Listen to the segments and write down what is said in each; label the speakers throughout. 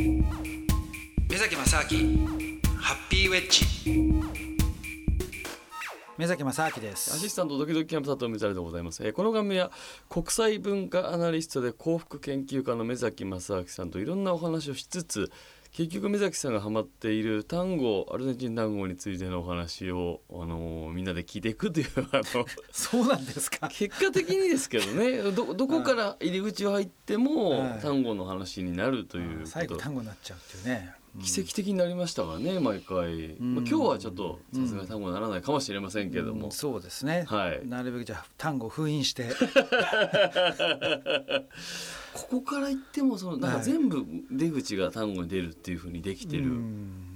Speaker 1: 目崎正明ハッピーウェッジ。目崎正明で
Speaker 2: ア
Speaker 1: す
Speaker 2: シスタントドキドキキャンプ佐藤光でございます、えーこの番組は国際文化アナリストで幸福研究家の目崎正明さんといろんなお話をしつつ結局目崎さんがハマっている単語アルゼンチン単語についてのお話を、あのーみんなで聞いていくというあの
Speaker 1: そうなんですか。
Speaker 2: 結果的にですけどねどどこから入り口を入っても
Speaker 1: はい。
Speaker 2: 単語の話になるという
Speaker 1: 最後単語になっちゃうっていうね。うん。
Speaker 2: 奇跡的になりましたからね毎回、
Speaker 1: ん。
Speaker 2: まあ、今日はちょっとさすがに単語にならないかもしれませんけども、
Speaker 1: うん。そうですね、
Speaker 2: はい。
Speaker 1: なるべくじゃあ単語を封印して
Speaker 2: ここから言ってもそのなんか
Speaker 1: はい。
Speaker 2: 全部出口が単語に出るっていうふうにできてる、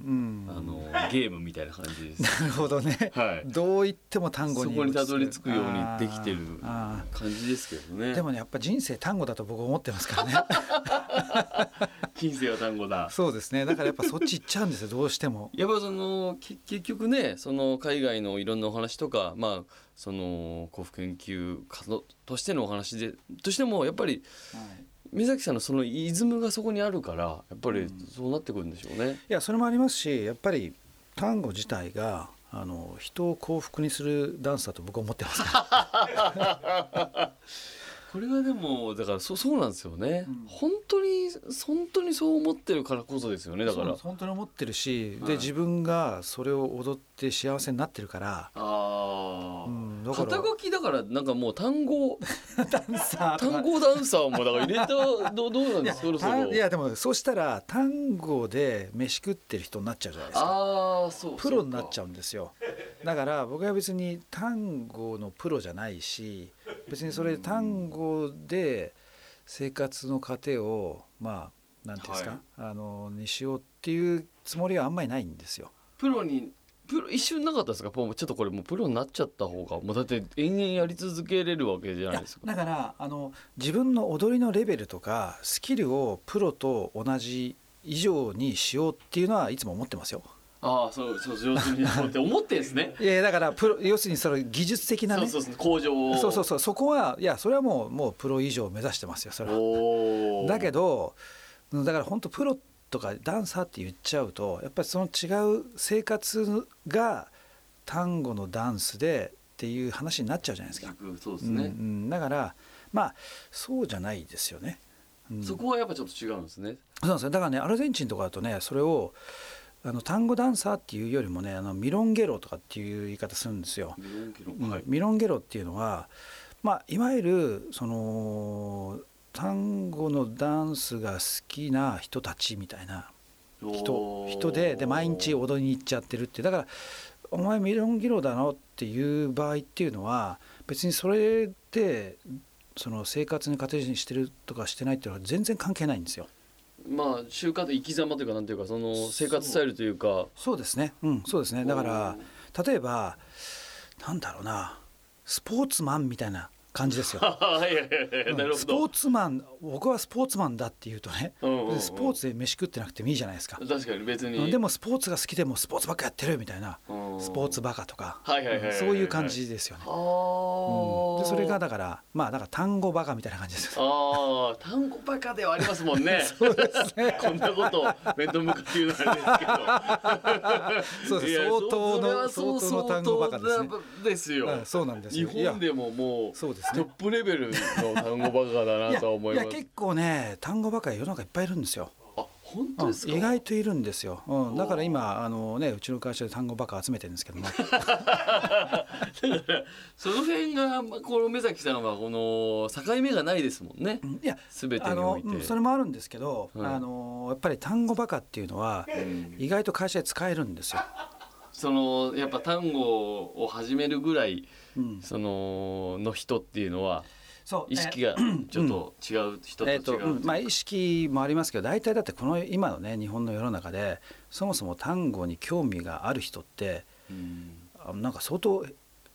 Speaker 2: あのゲームみたいな感じです。
Speaker 1: なるほどね、
Speaker 2: はい。
Speaker 1: どう言っても単語に
Speaker 2: そこにたどり着くようにできてる感じですけどね。
Speaker 1: ー。でもねやっぱ人生単語だと僕思ってますからね。
Speaker 2: 人生は単語だ。
Speaker 1: そうですね。だからやっぱそっち行っちゃうんですよどうしても。
Speaker 2: やっぱそのけ結局ねその海外のいろんなお話とかまあその幸福研究家のとしてのお話でとしてもやっぱり目崎さんのそのイズムがそこにあるからやっぱりそうなってくるんでしょうね。
Speaker 1: いやそれもありますしやっぱり単語自体があの人を幸福にするダンスだと僕は思ってます
Speaker 2: これはでもだからそそうなんですよね、本当に本当にそう思ってるからこそですよねだから。
Speaker 1: 本当に思ってるし、
Speaker 2: はい。
Speaker 1: で自分がそれを踊って幸せになってるから、
Speaker 2: ああ、肩書きだからなんかもう単語。
Speaker 1: ダンサーとか。
Speaker 2: 単語ダンサーもだから入れたどうどうなんですか？そろそろ。
Speaker 1: いやでもそうしたら単語で飯食ってる人になっちゃうじゃないですか。
Speaker 2: ああそう
Speaker 1: プロになっちゃ
Speaker 2: う
Speaker 1: うんですよ。だから僕は別に単語のプロじゃないし別にそれ単語で生活の糧をまあなんていうんですか、
Speaker 2: はい。
Speaker 1: あのにしようっていうつもりはあんまりないんですよ。
Speaker 2: プロにプロ一瞬なかったですか？もうちょっとこれもうプロになっちゃった方が。もうだって延々やり続けれるわけじゃないですか。
Speaker 1: だからあの自分の踊りのレベルとかスキルをプロと同じ以上にしようっていうのはいつも思ってますよ。
Speaker 2: ああそうそう上手にそうって思ってんですね。
Speaker 1: いやだからプロ要するにその技術的なね。
Speaker 2: そうそう向上を。
Speaker 1: そうそうそうそこはいやそれはもうもうプロ以上を目指してますよそれは。だけどうんだから本当プロとかダンサーって言っちゃうとやっぱりその違う生活が単語のダンスでっていう話になっちゃうじゃないですか。
Speaker 2: そうです
Speaker 1: うんう
Speaker 2: ね、
Speaker 1: ん。だからまあそうじゃないですよね。うん。
Speaker 2: そこはやっぱちょっと違うんですね。
Speaker 1: そうなんですよ。だからねアルゼンチンとかだとねそれをあの単語ダンサーっていうよりもねあのミロンゲロとかっていう言い方するんですよ。
Speaker 2: ミロンキロ
Speaker 1: うん。
Speaker 2: はい
Speaker 1: ミロンゲロっていうのは、まあ、いわゆるその単語のダンスが好きな人たちみたいな人人でで毎日踊りに行っちゃってるってだから「お前ミロンゲロだの?」っていう場合っていうのは別にそれでその生活に糧にしてるとかしてないっていうのは全然関係ないんですよ。
Speaker 2: まあ習慣と生き様というかなんていうかその生活スタイルというか。
Speaker 1: そうですね、うん、そうですね。だから例えばなんだろうなスポーツマンみたいな感じですよ。スポー
Speaker 2: ど
Speaker 1: ツマン僕はスポーツマンだっていうとね、スポーツで飯食ってなくてもいいじゃないですか、
Speaker 2: 確かに別
Speaker 1: うん
Speaker 2: に
Speaker 1: でもスポーツが好きでもスポーツばっかやってるみたいな
Speaker 2: うん。
Speaker 1: スポーツバカとかそういう感じですよね、
Speaker 2: あ
Speaker 1: うん。それがだからまあだから単語バカみたいな感じです。よ
Speaker 2: ああ単語バカではありますもんね。
Speaker 1: そうですね。
Speaker 2: こんなことを面と向かって言うのはですけど。
Speaker 1: そう相当の相当の単語バカですね。
Speaker 2: ですよ。
Speaker 1: うんそうなんです
Speaker 2: 日本でももう
Speaker 1: そうですね。
Speaker 2: トップレベルの単語バカだなとは思います。
Speaker 1: いや結構ね単語バカ世の中いっぱいいるんですよ。
Speaker 2: あ本当ですか？
Speaker 1: 意外といるんですよ、うん、だから今あのねうちの会社で単語バカ集めてるんですけども。
Speaker 2: その辺がまあこの目崎さんはこの境目がないですもんね。
Speaker 1: うんいや
Speaker 2: 全てに
Speaker 1: あの
Speaker 2: おいて。
Speaker 1: うんそれもあるんですけど、
Speaker 2: はい
Speaker 1: あのやっぱり単語バカっていうのは
Speaker 2: うん。
Speaker 1: 意外と会社で使えるんですよ。
Speaker 2: そのやっぱ単語を始めるぐらい
Speaker 1: うん、
Speaker 2: そのの人っていうのは
Speaker 1: そう
Speaker 2: 意識が ちょっと違う人と違う。
Speaker 1: えーとうんまあ、意識もありますけど大体だってこの今のね日本の世の中でそもそも単語に興味がある人って
Speaker 2: うん。
Speaker 1: あなんか相当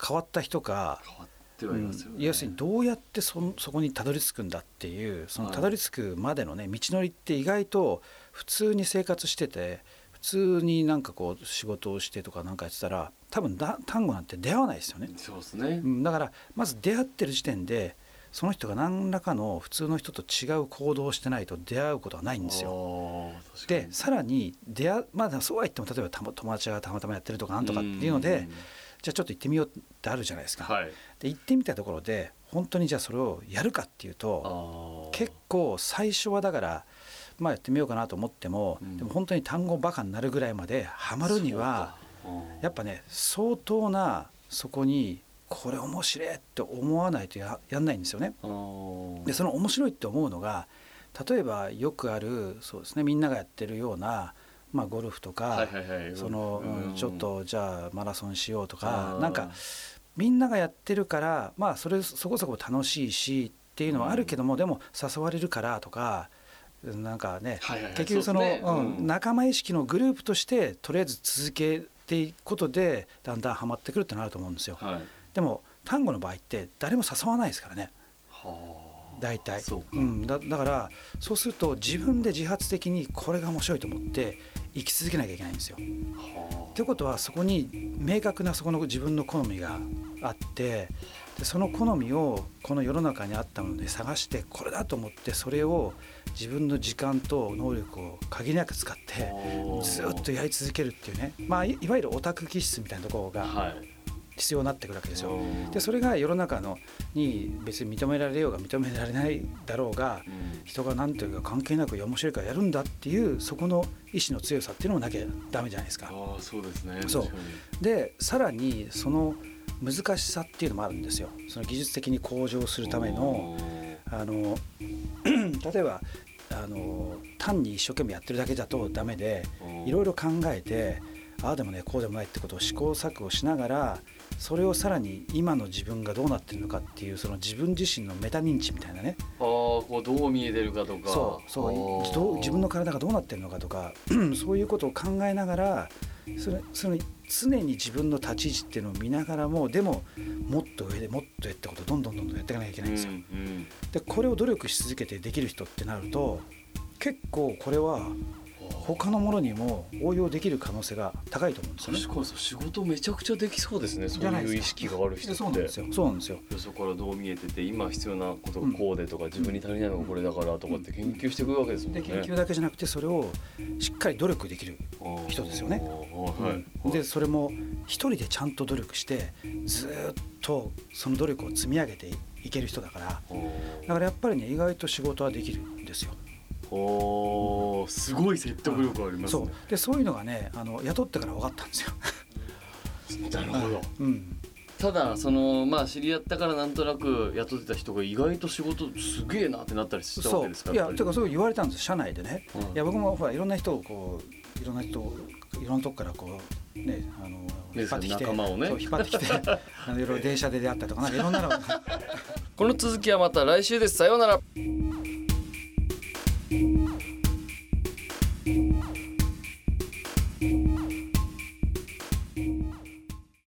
Speaker 1: 変わった人か、
Speaker 2: 変わってはいますよね、
Speaker 1: うん要するにどうやってそそこにたどり着くんだっていうその
Speaker 2: はい。
Speaker 1: たどり着くまでのね道のりって意外と普通に生活してて普通になんかこう仕事をしてとかなんかやってたら多分だ単語なんて出会わないですよね。
Speaker 2: そうですね
Speaker 1: う。ん、だからまず出会ってる時点でその人が何らかの普通の人と違う行動をしてないと出会うことはないんですよ。
Speaker 2: よ。
Speaker 1: でさらに出会まあそうは言っても例えばた友達がたまたまやってるとかなんとかっていうのでじゃあちょっと行ってみようってあるじゃないですか。
Speaker 2: はい、
Speaker 1: で行ってみたところで本当にじゃあそれをやるかっていうと結構最初はだからまあやってみようかなと思っても、うん、でも本当に単語バカになるぐらいまでハマるにはやっぱね相当なそこにこれ面白いって思わないとややんないんですよね。でその面白いって思うのが例えばよくあるそうですねみんながやってるような、まあ、ゴルフとか、その、うん、ちょっとじゃあマラソンしようとかなんかみんながやってるからまあそれそこそこ楽しいしっていうのはあるけども、でも誘われるからとかなんかね、結局その、うん、仲間意識のグループとしてとりあえず続けていくことでだんだんはまってくるってなると思うんですよ。はい。でも単語の場合って誰も誘わないですからね。大体。う、うん、だだからそうすると自分で自発的にこれが面白いと思って生き続けなきゃいけないんですよ。ということはそこに明確なそこの自分の好みがあってでその好みをこの世の中にあったもので探してこれだと思ってそれを自分の時間と能力を限りなく使ってずっとやり続けるっていうね、まあ、いわゆるオタク気質みたいなところが。はい必要になってくるわけですよ。でそれが世の中のに別に認められようが認められないだろうが、人が何というか関係なく面白いからやるんだっていうそこの意志の強さっていうのもなきゃダメじゃないですか。
Speaker 2: あそうですね
Speaker 1: そうでさらにその難しさっていうのもあるんですよ。その技術的に向上するためのあの 例えばあの単に一生懸命やってるだけだとダメでいろいろ考えてああでもねこうでもないってことを試行錯誤しながらそれをさらに今の自分がどうなってるのかっていうその自分自身のメタ認知みたいなね。
Speaker 2: あこうどう見えてるかとか。
Speaker 1: そうそうどう自分の体がどうなってるのかとか そういうことを考えながらそれその常に自分の立ち位置っていうのを見ながらもでももっと上でもっとやったことをどんどんどんどんやっていかなきゃいけないんですよ。でこれを努力し続けてできる人ってなると結構これは他のものにも応用できる可能性が高いと思うんですよね。
Speaker 2: 確かに仕事めちゃくちゃできそうですね。そういう意識がある人って。
Speaker 1: そうなんですよ。そうなんですよ。
Speaker 2: そこからどう見えてて今必要なことがこうでとか、うん、自分に足りないのがこれだからとかって研究していくわけですもんね。
Speaker 1: で研究だけじゃなくてそれをしっかり努力できる人ですよね。はい、でそれも一人でちゃんと努力してずっとその努力を積み上げていける人だからだからやっぱりね意外と仕事はできる。
Speaker 2: おすごい説得力あります、
Speaker 1: ね、そう。でそういうのがねあの雇ってから分かったんですよ。
Speaker 2: なるほど、うん、ただそのまあ知り合ったからなんとなく雇ってた人が意外と仕事すげえなってなったりしたわけですか
Speaker 1: いやてかそう言われたんです社内でね、うん、いや僕もほらいろんな人をこういろんな人いろんなとこからこうねあの
Speaker 2: 引っ張ってきて、ね、
Speaker 1: 引っ張ってきて あのいろいろ電車で出会ったとかなんかいろんなの
Speaker 2: この続きはまた来週です。さようなら